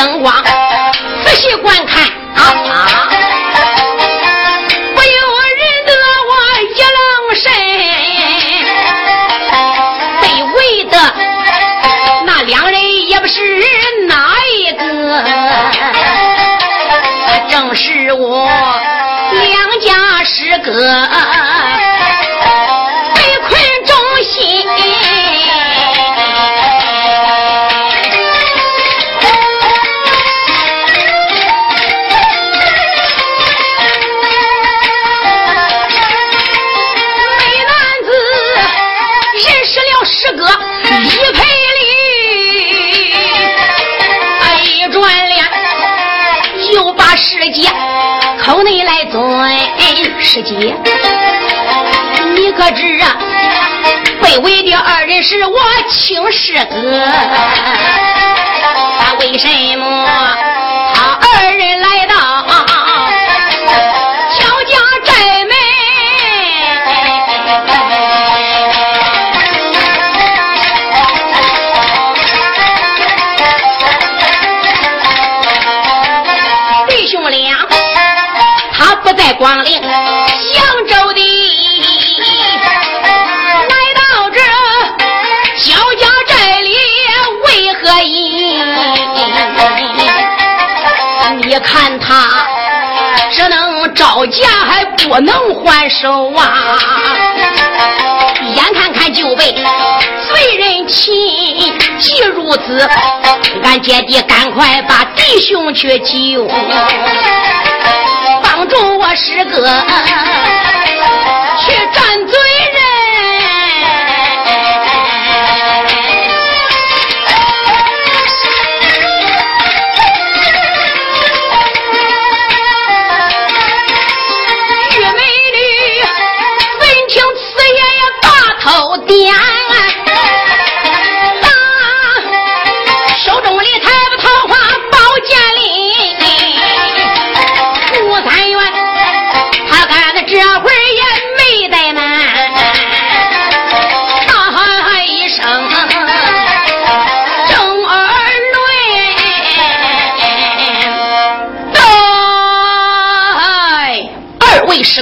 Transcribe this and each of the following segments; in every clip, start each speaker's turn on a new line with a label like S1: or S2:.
S1: 灯光。姐，你可知啊？被围的二人是我亲师哥，为什么他二人来到乔家寨门？弟兄俩，他不在广陵看他只能招架，还不能还手啊！眼看看就被罪人擒，既如此，俺姐弟赶快把弟兄去救，帮助我师哥去斩罪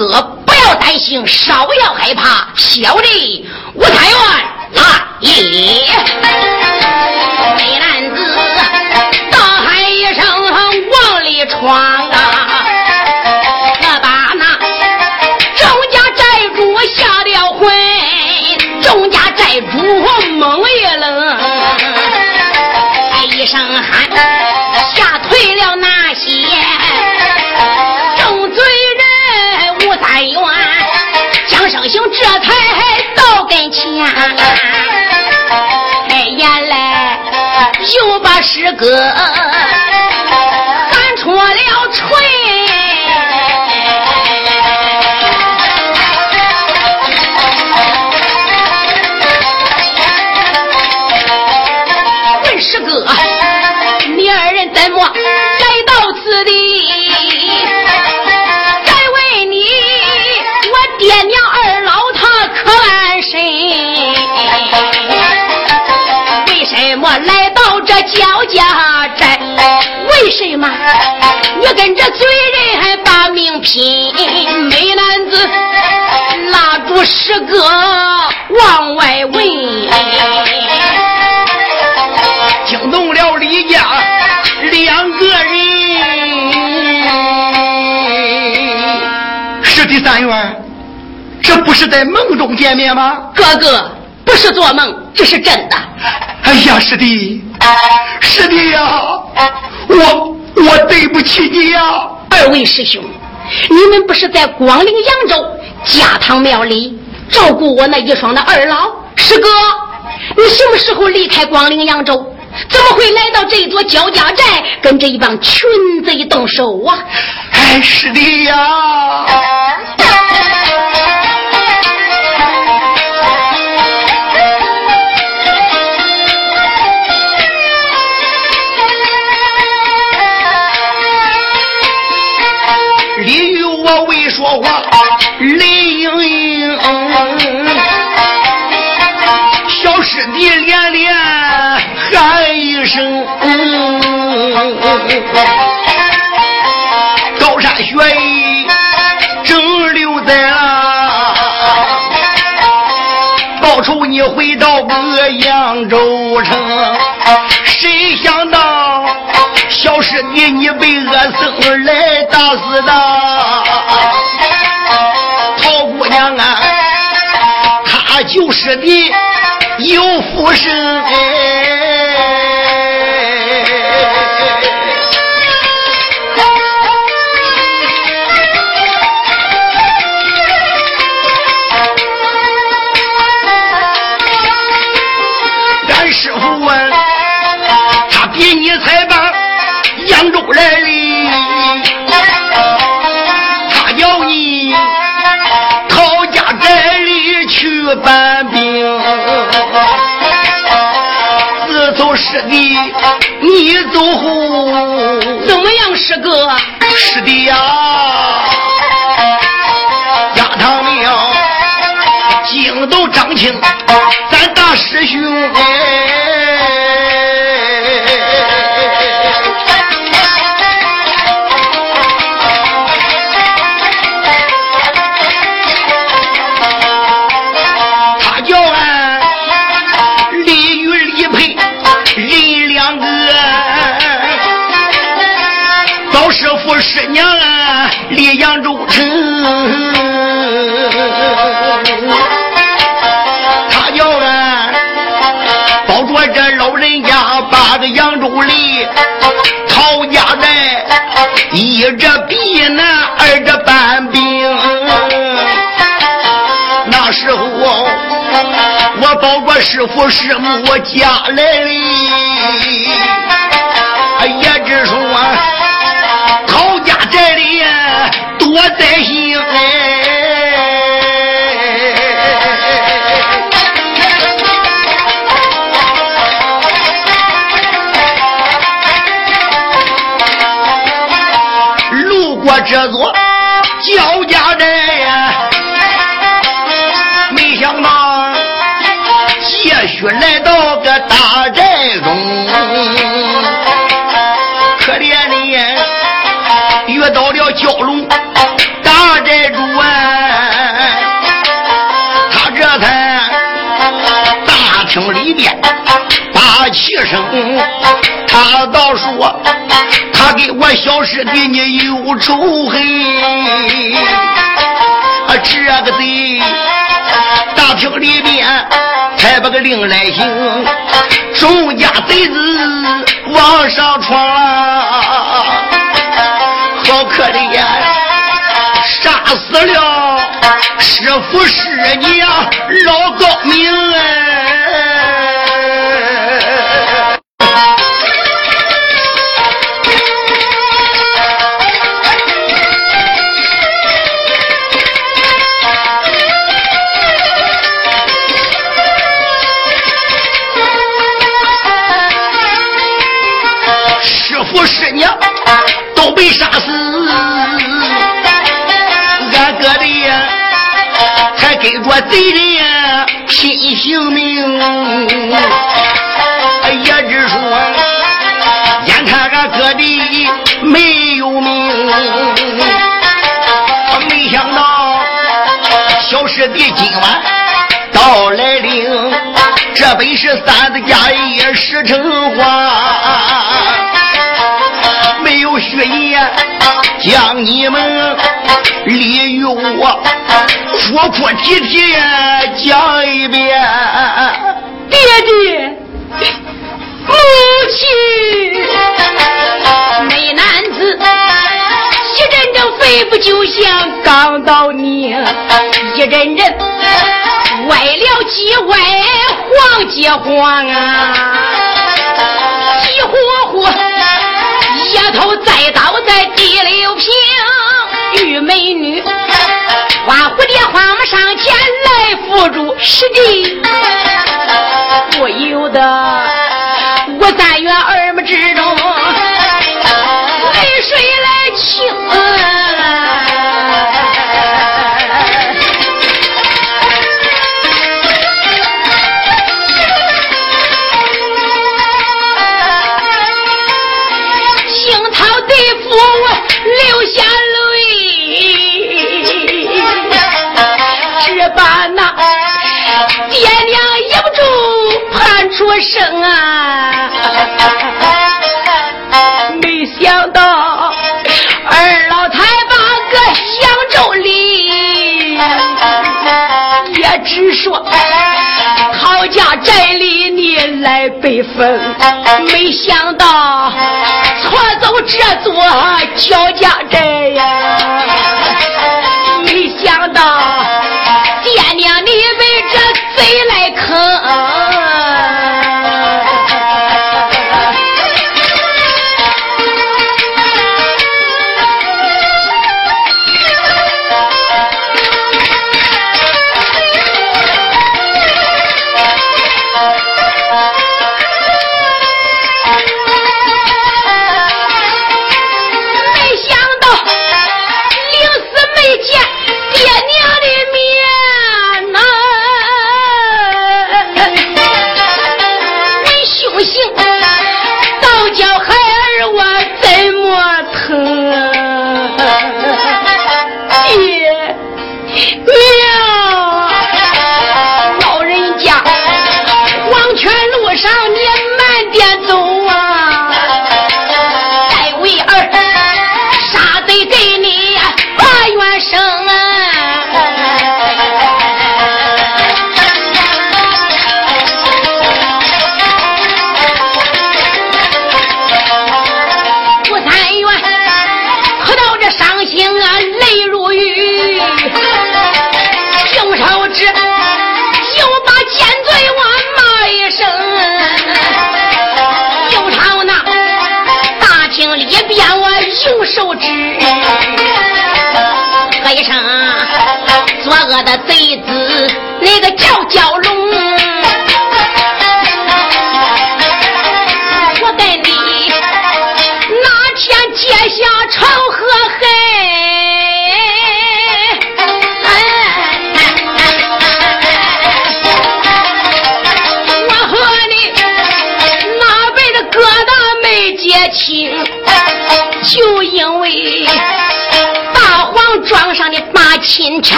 S1: 哥不要担心，少要害怕，小弟我太原来也。哥焦家寨？为什么你跟这罪人还把命拼？美男子拉住师哥往外问。
S2: 惊动了李家两个人。是的，三元，这不是在梦中见面吗？
S1: 哥哥，不是做梦，这是真的。
S2: 哎呀，是的，是的呀，我我对不起你呀。
S1: 二位师兄，你们不是在广陵扬州家堂庙里照顾我那一双的二老？师哥，你什么时候离开广陵扬州？怎么会来到这座焦家寨，跟这一帮群贼动手啊？
S2: 哎哎，是的呀。扬州城，谁想到小师弟你被恶僧来打死的，陶姑娘啊，她就是你有福生哎。
S1: 师
S2: 傅师母家来了，也只说。我在心哎，里边把气声，他倒说他给我小师弟你有仇恨，啊这个贼大厅里边才把个令来行，众家贼子往上闯，好可怜。杀死了师傅师娘老高明哎！师傅师娘都被杀死。给着贼人拼性命，也只说眼看俺哥的没有命，没想到小师弟今晚到来临，这本是三子家业实成话，将你们利于我。说破提提讲一遍，
S1: 爹爹，母亲，美男子，一阵阵肺部就像刚到你，一阵阵歪了几歪，晃几晃啊，急火火，一头栽倒在第六平。美女，花蝴蝶花木上前来扶住，师弟，不由得我三月二目之中生啊！没想到二老太把个扬州里，也只说陶家寨里你来备份，没想到错走这座焦家寨呀！没想到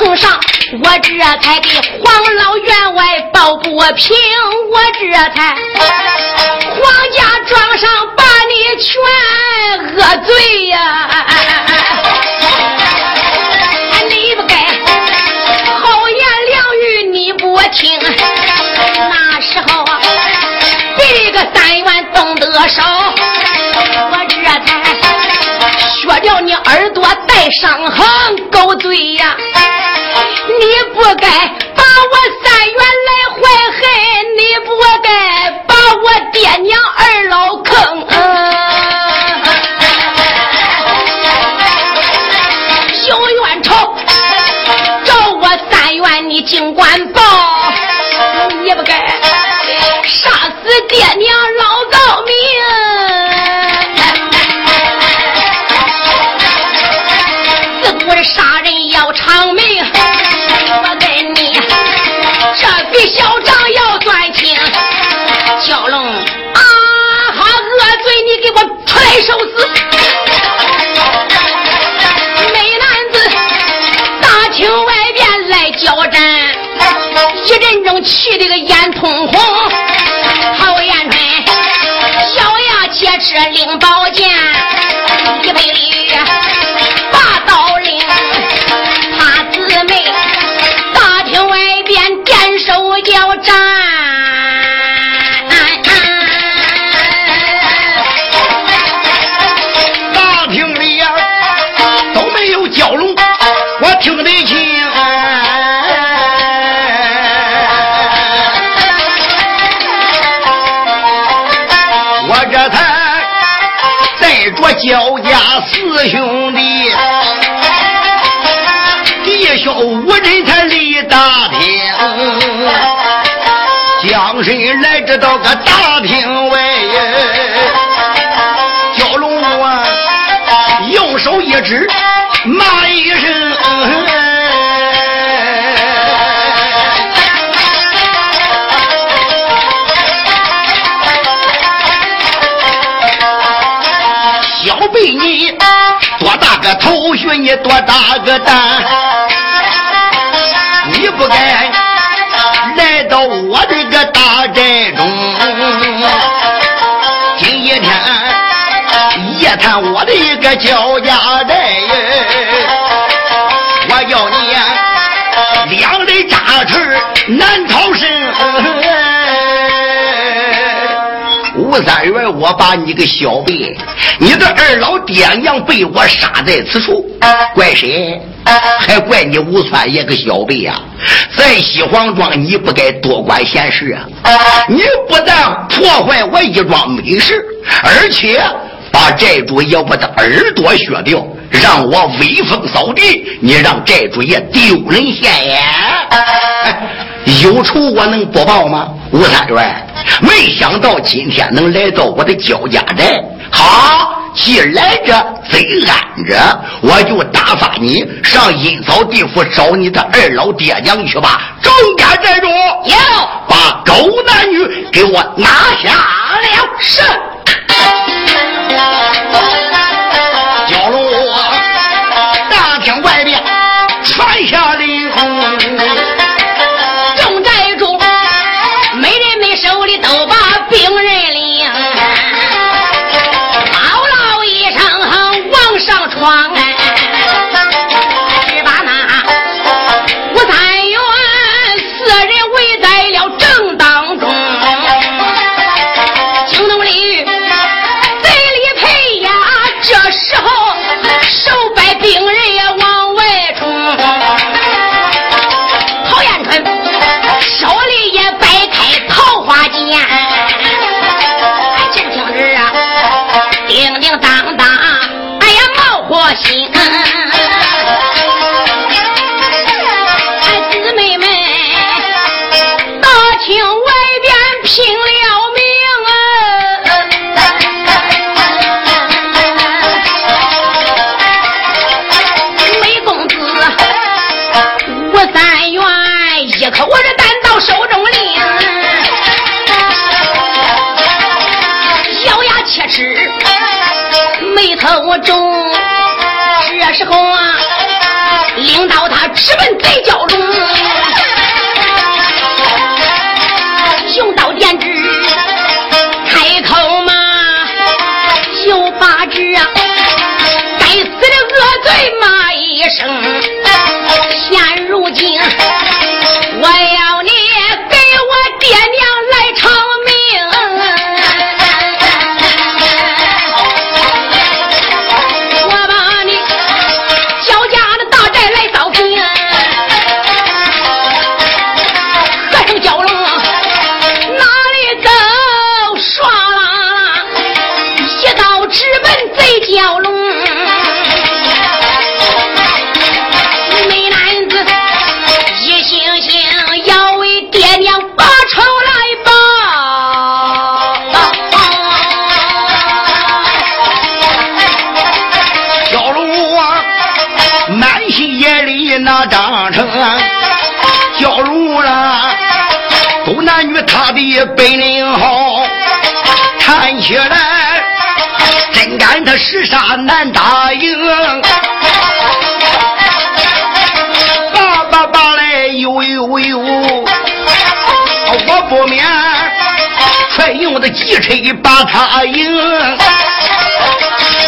S1: 碰上，我这才给黄老员外抱不平，我这才皇家庄上把你全恶罪呀！你不该好言良语你不听，那时候啊，别个。三元动得少，我这才削掉你耳朵带伤痕，狗嘴呀！你不该把我三元来怀恨，你不该把我爹娘二老坑。小冤仇找我三元，你尽管报，你不该。杀死爹娘老出来受死！美男子大厅外边来交战，一阵中气的个眼通红。是领宝剑，一辈里
S2: 的情我这才带着焦家四兄弟弟兄五人才离大厅将身来这到个大厅外蛟龙卵右手一指骂一你多大个胆？你不该来到我这个大寨中。今一天夜探我的一个焦家寨，我要你两肋扎翅难逃生。吴三元，我把你个小辈，你的二老爹娘被我杀在此处，怪谁？还怪你吴川爷个小辈呀！在西黄庄，你不该多管闲事啊！你不但破坏我一桩美事，而且把寨主爷我的耳朵削掉，让我威风扫地，你让寨主爷丢人现眼。有仇我能不报吗？吴三元，没想到今天能来到我的焦家寨。好，既来者贼安者，我就打发你上阴曹地府找你的二老爹娘去吧。众家寨主，
S1: 要
S2: 把狗男女给我拿下了。
S1: 是。
S2: 本领好，看起来真干他十杀难打赢。叭叭叭来呦呦呦，我不免快用的急车把他迎。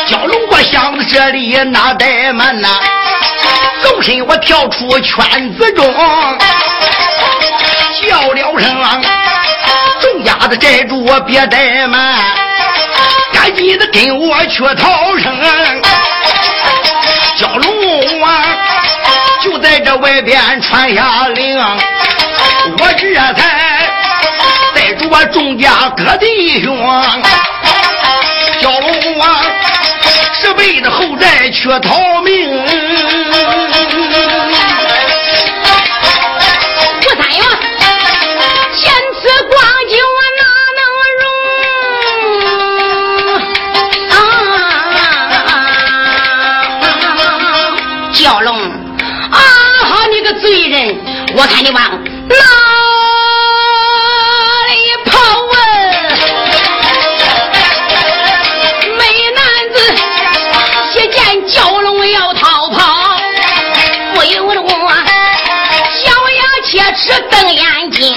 S2: 蛟龙我想子这里哪怠慢呐？纵身我跳出圈子中，叫了声。众家的寨主，我别怠慢，赶紧的跟我去逃生。蛟龙王，就在这外边传下令，我这才带着我众家各弟兄。蛟龙王，十倍的后代去逃命。
S1: 我看你往哪里跑啊！美男子一见蛟龙要逃跑，不由得我小牙切齿瞪眼睛。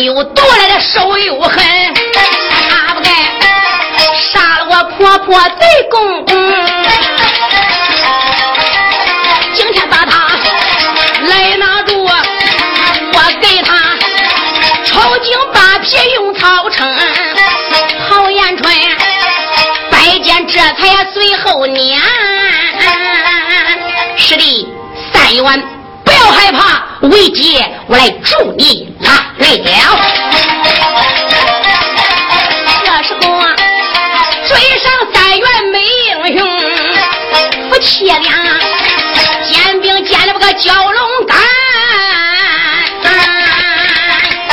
S1: 有毒来的手又狠，他不该杀了我婆婆贼公公。今天把他来拿住，我给他抽筋扒皮用草撑。陶延春拜见，这才随后撵。师弟，三元，不要害怕，为姐我来助你了。这时候啊，追上三元美英雄，夫妻俩肩并肩了个蛟龙杆。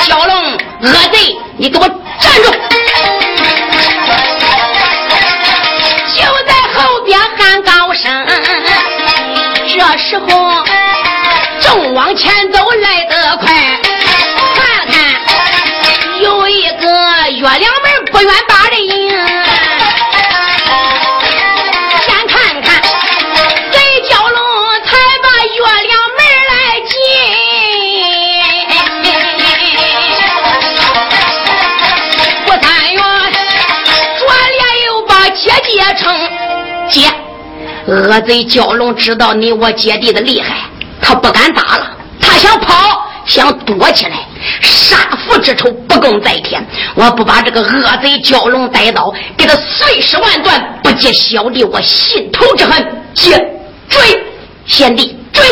S1: 蛟龙恶贼，你给我站住！就在后边喊高声这时候正往前走，恶贼蛟龙知道你我姐弟的厉害，他不敢打了，他想跑，想躲起来。杀父之仇不共戴天，我不把这个恶贼蛟龙逮到，给他碎尸万段，不解小弟我心头之恨。接追，贤弟追。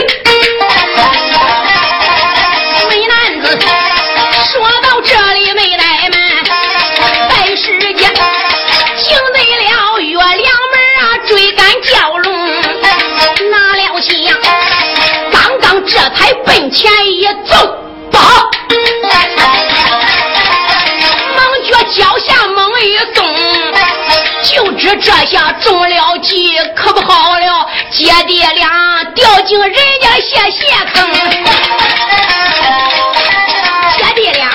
S1: 前一走，把猛脚脚下猛一松，就知这下中了计，可不好了，姐弟俩掉进人家下陷坑，姐弟俩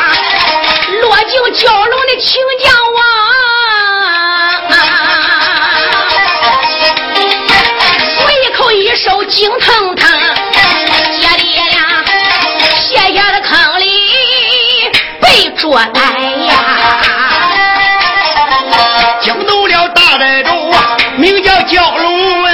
S1: 落进蛟龙的清江王，一口我。来呀！
S2: 惊动了大寨主，名叫蛟龙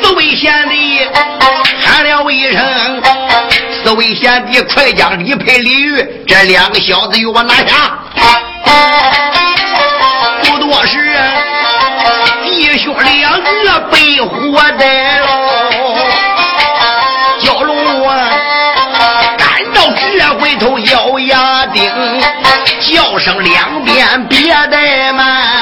S2: 四位贤弟喊了一声：“四位贤弟，快将李培、李玉这两个小子与我拿下！”不多时，弟兄两个被活逮喽。蛟龙啊，赶到这回头咬牙顶。叫声两边别怠慢，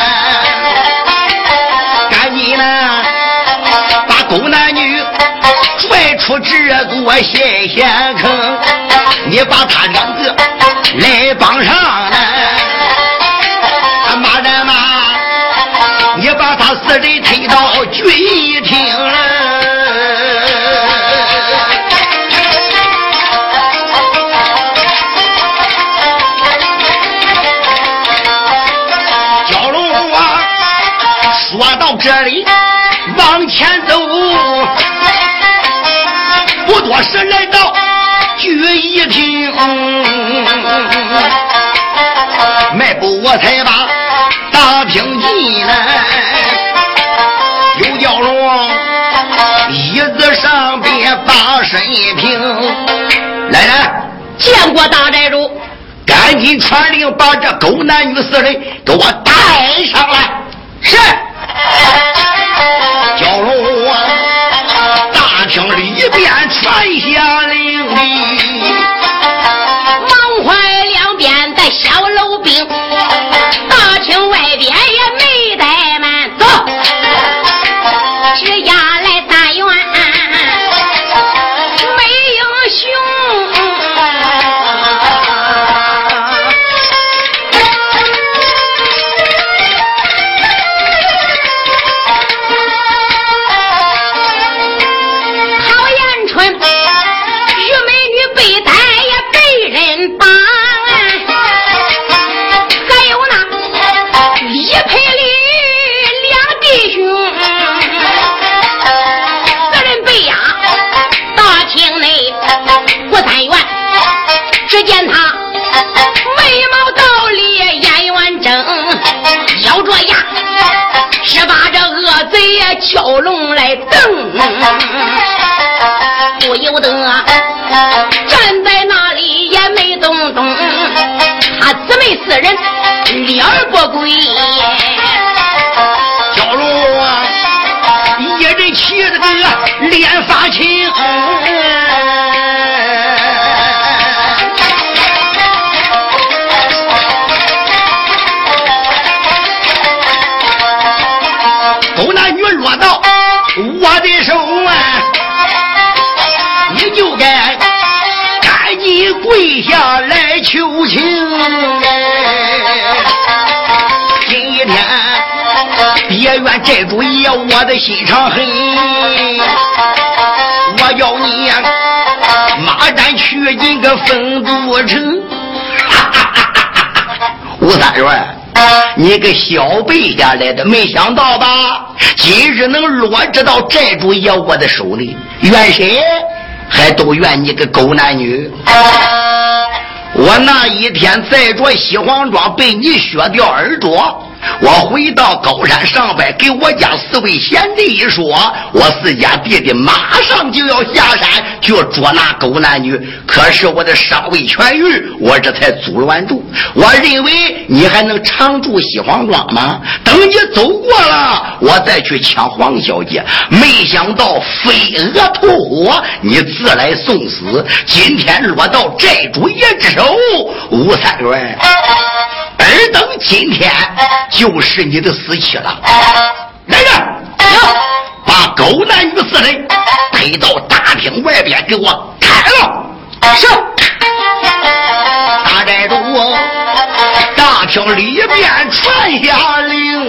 S2: 出这座陷陷坑，你把他两个来绑上。来，
S1: 见过大寨主，
S2: 赶紧传令把这狗男女四人给我带上来。
S1: 是，
S2: 蛟龙啊。大厅里边传下令别怨寨主爷我的心肠狠，我要你马占去进个丰都城。吴三元。你个小辈下来的，没想到吧？今日能落至到寨主爷我的手里，怨谁？还都怨你个狗男女！我那一天在着西黄庄被你削掉耳朵。我回到高山上边，给我家四位贤弟一说，我四家弟弟马上就要下山去捉拿狗男女。可是我的伤未痊愈，我这才阻拦住。我认为你还能常住西黄庄吗？等你走过了，我再去抢黄小姐。没想到飞蛾扑火，你自来送死。今天落到寨主爷之手，吴三元。尔等今天就是你的死期了。来人，把狗男女四人推到大厅外边，给我砍了。
S1: 是。
S2: 大寨主，大厅里面传下令。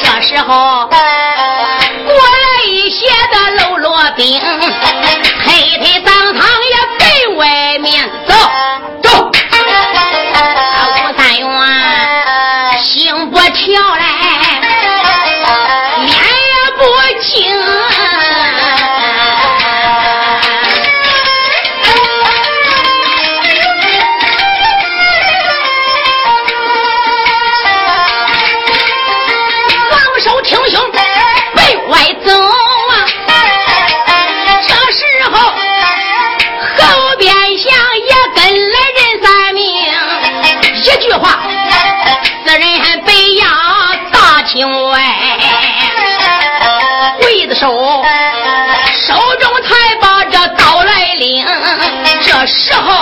S1: 这时候时候，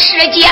S1: 世界，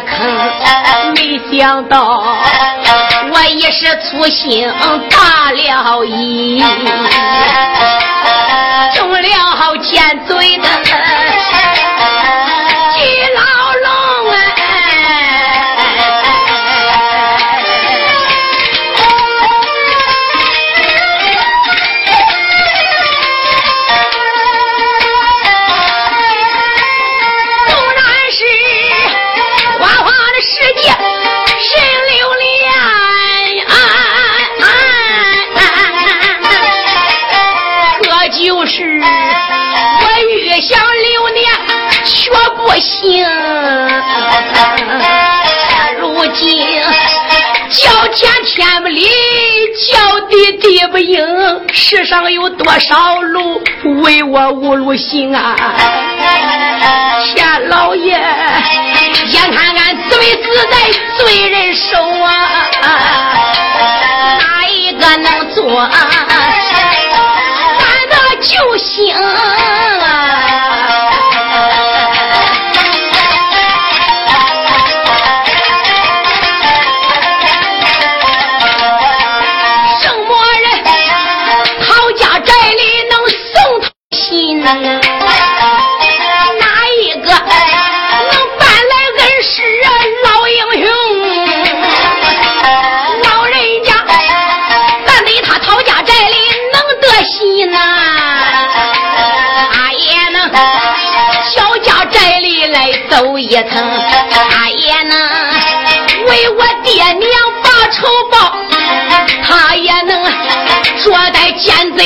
S1: 坑，没想到我一时粗心大了意，中了奸罪叫天天不灵，叫地地不应，世上有多少路为我无路行啊？天老爷，眼看俺罪死在罪人手啊，哪一个能做啊一层，他也能为我爹娘报仇报，他也能捉带奸贼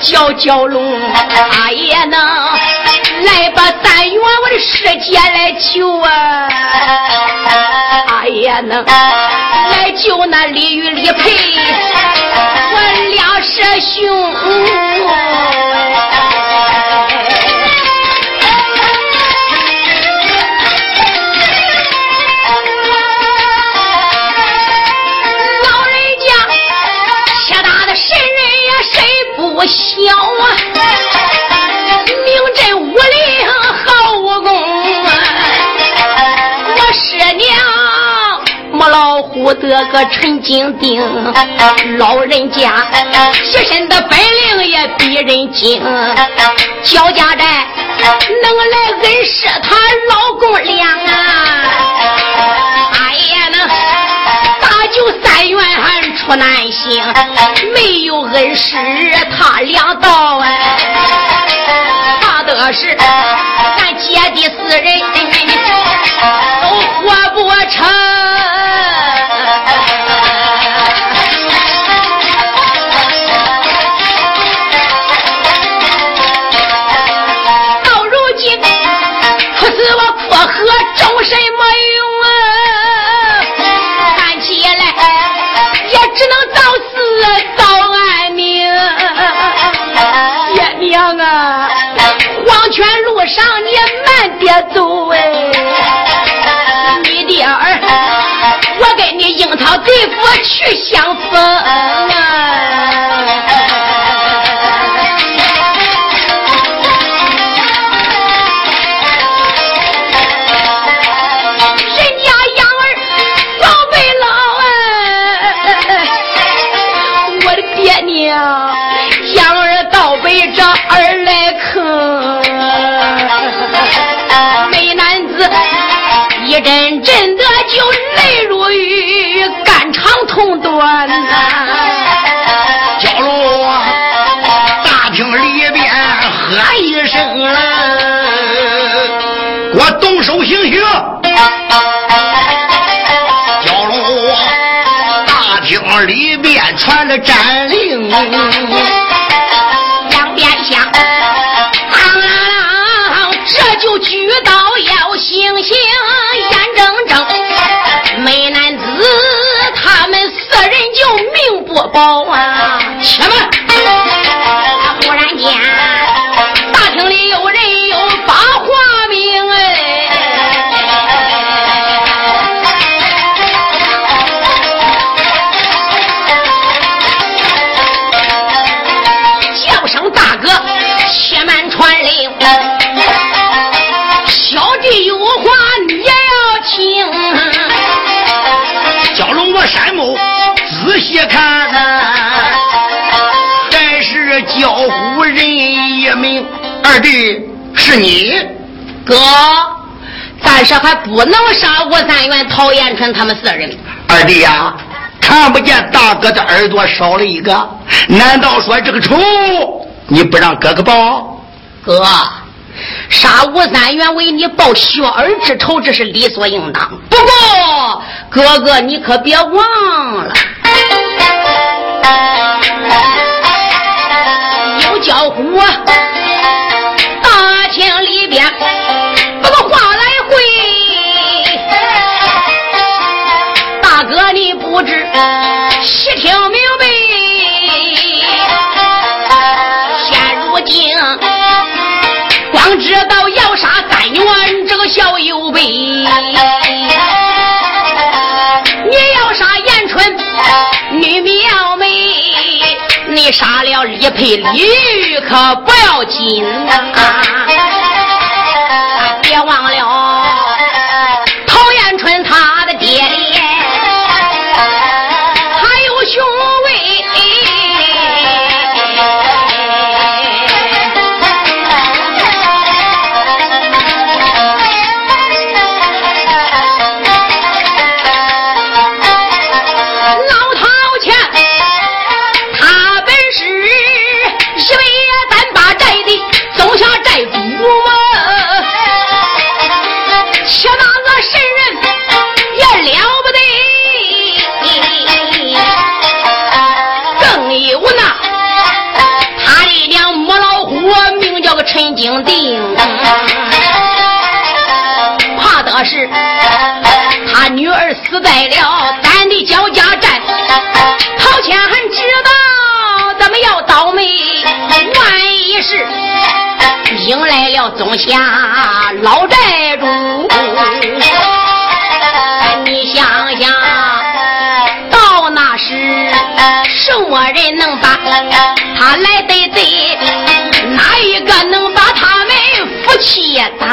S1: 叫蛟龙，他也能来把三元我的师姐来救啊，他也能来救那李玉李佩，我俩师兄。我小啊，名震武林好武功啊！我师娘母老虎得个陈金定，老人家一身的本领也比人精。焦家寨能来恩师他老公俩啊！就三元出难行，没有恩师他两道哎，怕的是咱姐弟四人走哎，你的儿，我跟你樱桃对付去相逢。
S2: 里边传了战令，
S1: 两边响，啊，这就举刀要行刑，
S2: 眼睁
S1: 睁，美男子他们四人
S2: 就命不保啊。是你，
S1: 哥，暂时还不能杀吴三元、陶延春他们四人。
S2: 二弟呀，看不见大哥的耳朵少了一个，难道说这个仇你不让哥哥报？
S1: 哥，杀吴三元为你报血儿之仇，这是理所应当。不过，哥哥你可别忘了，有叫虎。厅里边，这个话来回，大哥你不知细听明白。现如今光知道要杀三元这个小右辈，你要杀严春女妙美，你杀了李佩李可不要紧呐。别忘了，死在了咱的焦家寨，陶谦还知道咱们要倒霉，万一是迎来了宗下老寨主，你想想，到那时什么人能把他来得罪？哪一个能把他们夫妻当？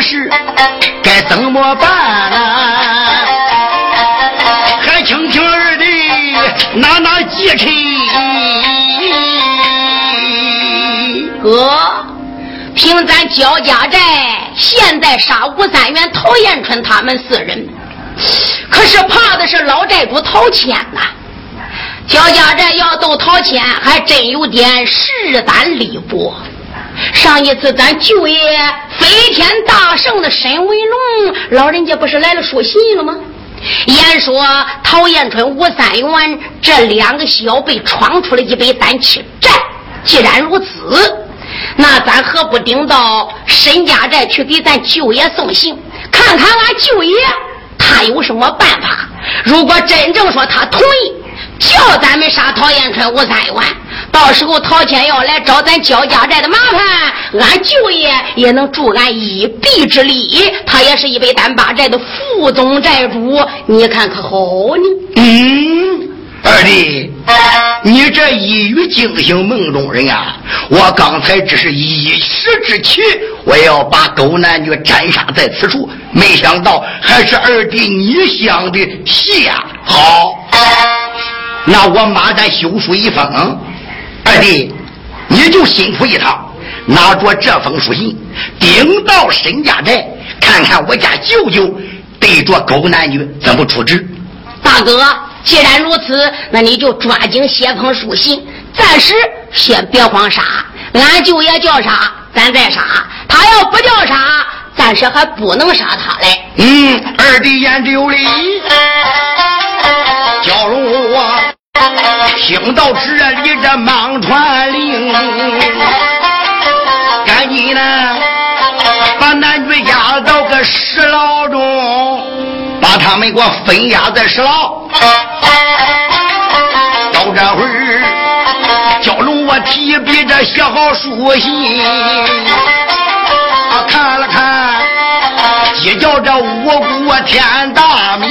S2: 事该怎么办呢？还请听二弟哪哪几成？
S1: 哥，凭咱焦家寨现在杀吴三元、陶延春他们四人，可是怕的是老寨主陶谦呐。焦家寨要斗陶谦，还真有点势单力薄。上一次咱舅爷飞天大圣的沈文龙老人家不是来了说信了吗？言说陶延春、吴三元这两个小辈闯出了一杯丹气寨。既然如此，那咱何不顶到沈家寨去给咱舅爷送信，看看俺舅爷他有什么办法？如果真正说他同意。叫咱们杀陶延春、吴三元，到时候陶谦要来找咱焦家寨的麻烦，俺舅爷也能助俺一臂之力。他也是一北单八寨的副总寨主，你看可好呢？
S2: 嗯，二弟，你这一语惊醒梦中人啊！我刚才只是一时之气，我要把狗男女斩杀在此处，没想到还是二弟你想的细呀！好。那我马上修书一封，二弟，你就辛苦一趟，拿着这封书信，顶到沈家寨，看看我家舅舅对着狗男女怎么处置。
S1: 大哥，既然如此，那你就抓紧写封书信，暂时先别慌杀。俺舅爷叫啥，咱再杀。他要不叫啥，暂时还不能杀他嘞。
S2: 嗯，二弟言之有理。蛟龙啊，听到这里这忙传令，赶紧呢把男女押到个石牢中，把他们给我分押在石牢。到这会儿，蛟龙我提笔这写好书信，看了看，一叫这五谷天大名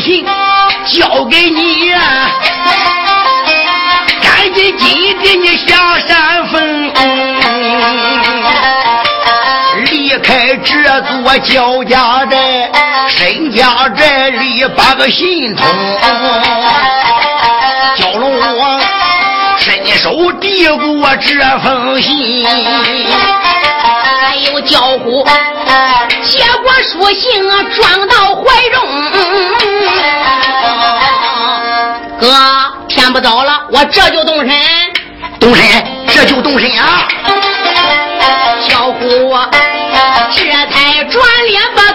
S2: 信交给你，赶紧紧给你下山峰，离开这座焦家寨，沈家寨里把个信通。蛟龙王伸手递过这封信。
S1: 还有叫呼，接过书信啊，装到怀中。不早了，我这就动身。
S2: 动身，这就动身啊！
S1: 小虎，这才转脸把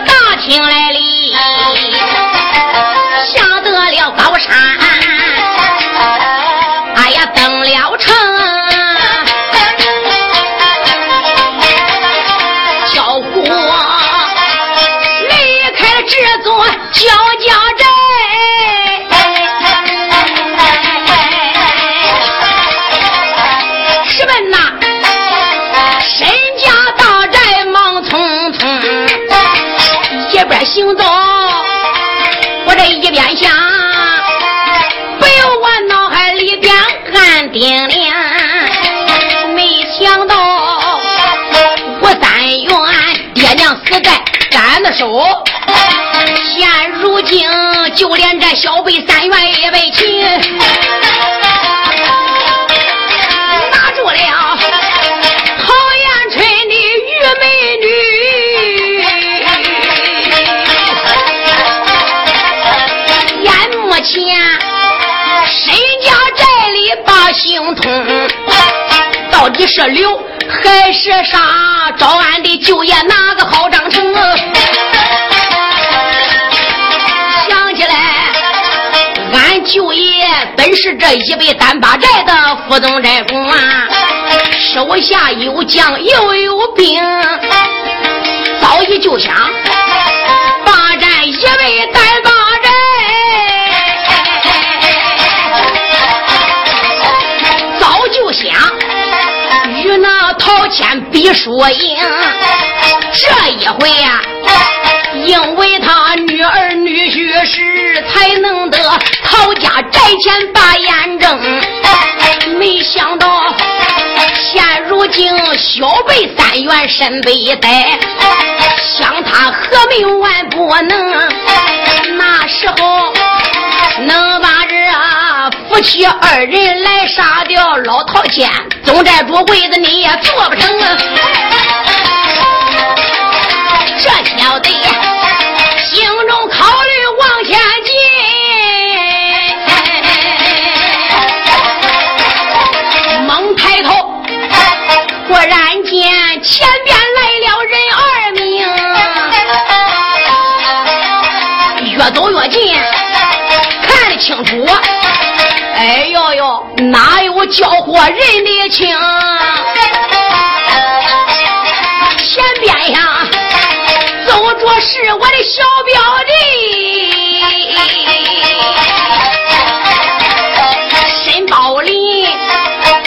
S1: 哦，现如今就连这小辈三元也被擒。拿住了陶彦春的玉美女。眼目前沈家寨里把行通，到底是留还是杀？找俺的舅爷拿个好本是这一辈单八寨的副总寨主啊，手下有将又有兵，早已就想霸占一位单八寨。陶谦比输赢。这一回呀，因为他女儿女婿时才能得陶家宅前把验证，没想到现如今小辈三元身被逮，想他何命万不能，那时候能把这夫妻二人来杀掉老陶谦，总寨主位子你也做不成啊！这小子交火人的情？前边呀走着。是我的小表弟申宝林，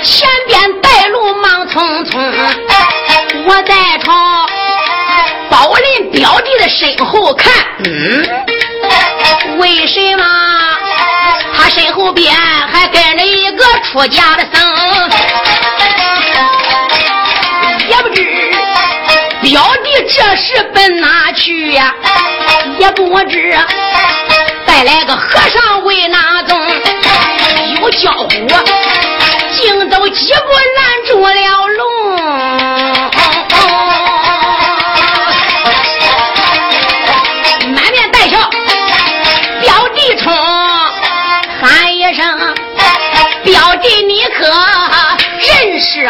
S1: 前边带路忙匆匆，我在朝宝林表弟的身后看，嗯，为什么他身后边还跟出家的僧？也不知。表弟这是奔哪去呀？也不知带来个和尚为哪宗？有叫虎，竟走几步拦住了龙。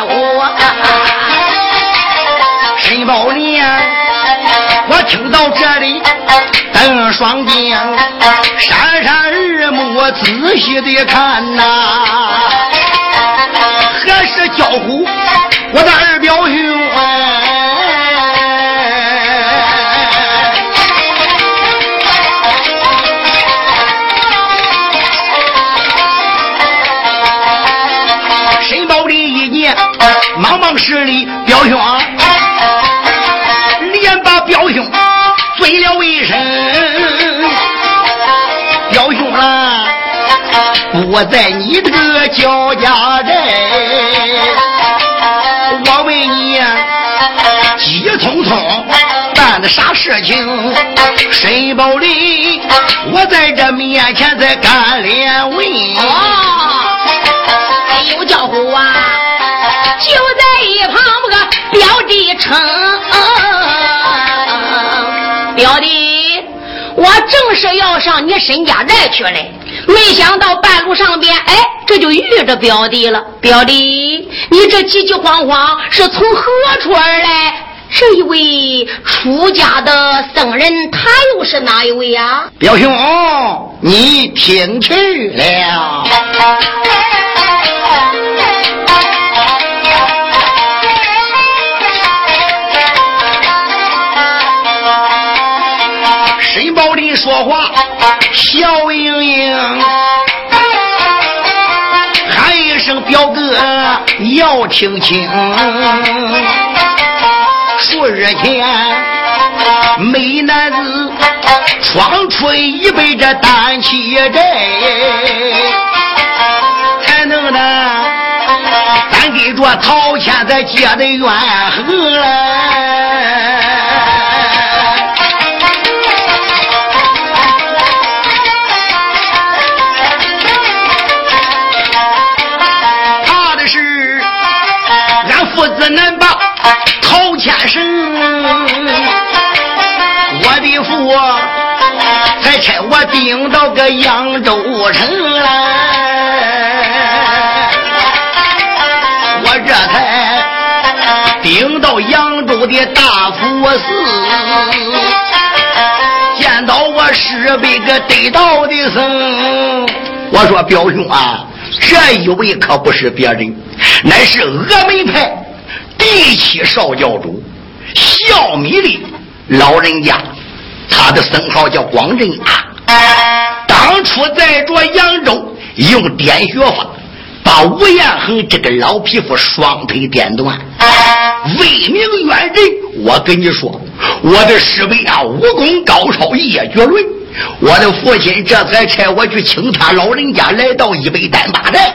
S1: 我？”
S2: 沈宝莲，我听到这里，瞪双睛，闪闪耳目，仔细的看呐。何时交呼我的二表兄？忙忙施礼，表兄。连把表兄尊了一声。表兄啊我在你这个焦家寨，我问你，急匆匆办的啥事情？申宝林，我在这面前在干连问。
S1: 我正是要上你沈家寨去嘞。没想到半路上边，哎，这就遇着表弟了。表弟，你这急急慌慌是从何处而来？这一位出家的僧人，他又是哪一位呀？
S2: 表兄，你听去了。说话。笑盈盈，喊一声表哥要听清。数日前，美男子闯出一辈这单气债，才能呢，咱给着陶谦在结的怨恨来。我顶到个扬州城来，我这才顶到扬州的大佛寺，见到我师辈个得道的僧。我说表兄啊，这一位可不是别人，乃是峨眉派。第七少教主小米的老人家，他的僧号叫光正啊。当初在着扬州用点穴法，把吴彦恒这个老匹夫双腿点断。为名远人。我跟你说，我的师辈啊，武功高超，一绝伦。我的父亲这才差我去请他老人家来到一北单八寨，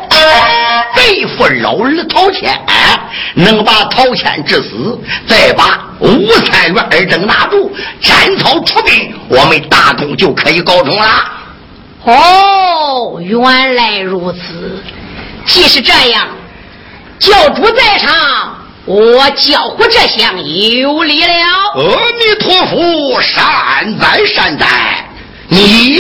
S2: 背负老儿陶谦啊，能把陶谦致死，再把吴三元二等拿住，斩草除兵，我们大功就可以告终了。
S1: 哦，原来如此。既是这样，教主在上，我教呼这厢有礼了。
S2: 阿弥陀佛，善哉善哉。你，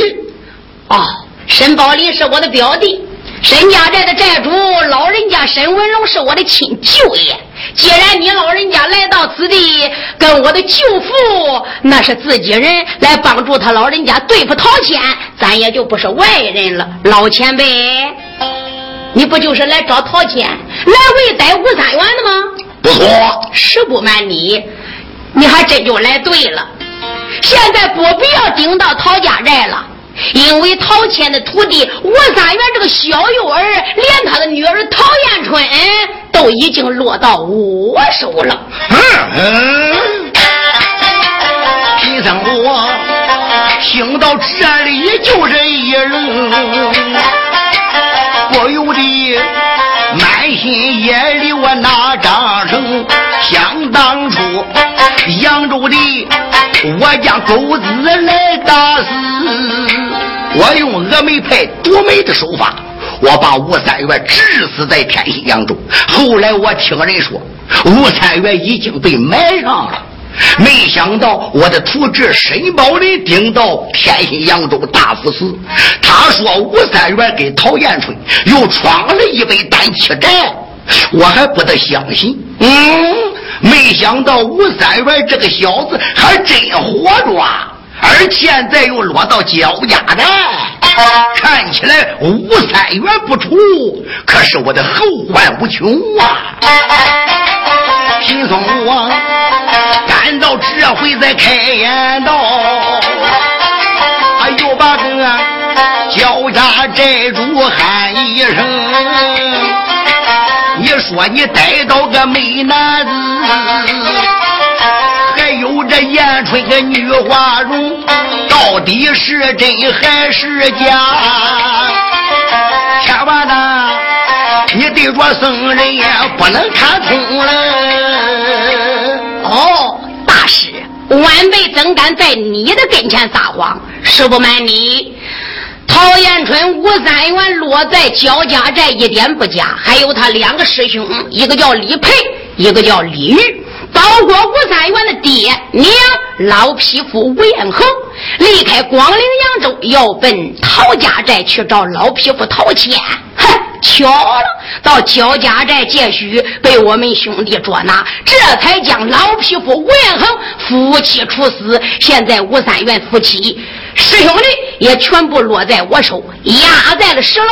S1: 哦，沈宝林是我的表弟，沈家寨的寨主老人家沈文龙是我的亲舅爷。既然你老人家来到此地，跟我的舅父那是自己人，来帮助他老人家对付陶谦，咱也就不是外人了。老前辈，你不就是来找陶谦，来为逮吴三元的吗？
S2: 不错，
S1: 实不瞒你，你还真就来对了。现在不必要顶到陶家寨了，因为陶谦的徒弟吴三元这个小幼儿，连他的女儿陶艳春都已经落到我手了。
S2: 嗯，皮三我听到这里就是一愣，不由得满心眼里我那张成，想当初扬州的。我将狗子来打死，我用峨眉派夺眉的手法，我把吴三元治死在天心扬州。后来我听人说，吴三元已经被埋上了。没想到我的徒侄申宝林顶到天心扬州大福寺，他说吴三元跟陶艳春又闯了一杯丹七寨，我还不得相信。嗯。没想到吴三元这个小子还真活着，而现在又落到焦家寨。看起来吴三元不出，可是我的后患无穷啊！贫僧王赶到这回再开言道，又把这焦家寨主喊一声。你说你逮到个美男子，这燕春个女花容，到底是真还是假？千万呐，你对着僧人也不能看通了。
S1: 哦，大师，晚辈怎敢在你的跟前撒谎？实不瞒你。陶延春、吴三元落在焦家寨一点不假，还有他两个师兄，一个叫李培，一个叫李玉，包括吴三元的爹娘老匹夫吴彦恒，离开广陵扬州，要奔陶家寨去找老匹夫陶谦。哼，巧了，到焦家寨借须被我们兄弟捉拿，这才将老匹夫吴彦恒夫妻处死。现在吴三元夫妻。师兄弟也全部落在我手，压在了石牢。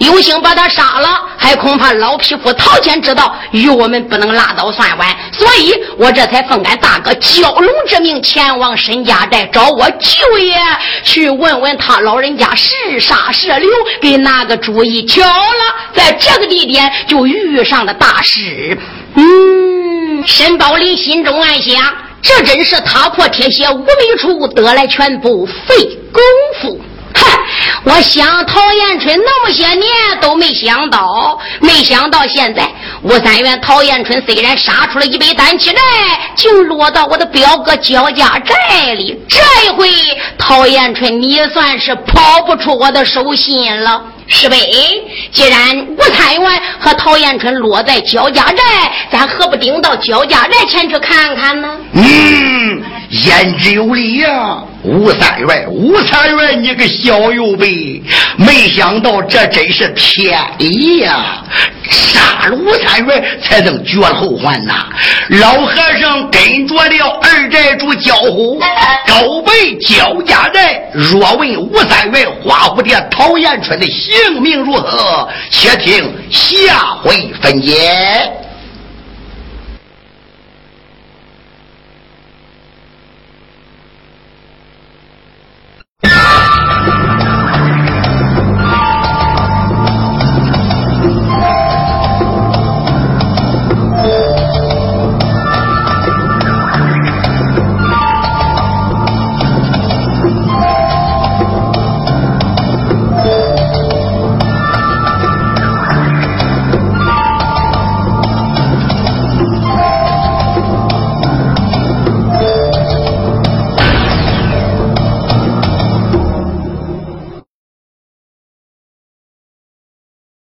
S1: 有幸把他杀了，还恐怕老匹夫陶谦知道，与我们不能拉倒算完。所以我这才奉俺大哥蛟龙之命，前往沈家寨找我舅爷，去问问他老人家是杀是留，给拿个主意。巧了，在这个地点就遇上了大事。嗯，沈宝林心中暗想。这真是踏破铁鞋无觅处，得来全不费功夫。我想陶延春那么些年都没想到，没想到现在吴三元、陶延春虽然杀出了一杯单气寨，竟落到我的表哥焦家寨里。这一回，陶延春你算是跑不出我的手心了。师辈，既然吴三元和陶延春落在焦家寨，咱何不顶到焦家寨前去看看呢？
S2: 嗯，言之有理呀。吴三元，吴三元，你个小幼辈，没想到这真是天意呀！杀了吴三元，才能绝后患呐！老和尚跟着了二寨主焦虎，高背焦家寨。若问吴三元、花蝴蝶、陶延春的性命如何，且听下回分解。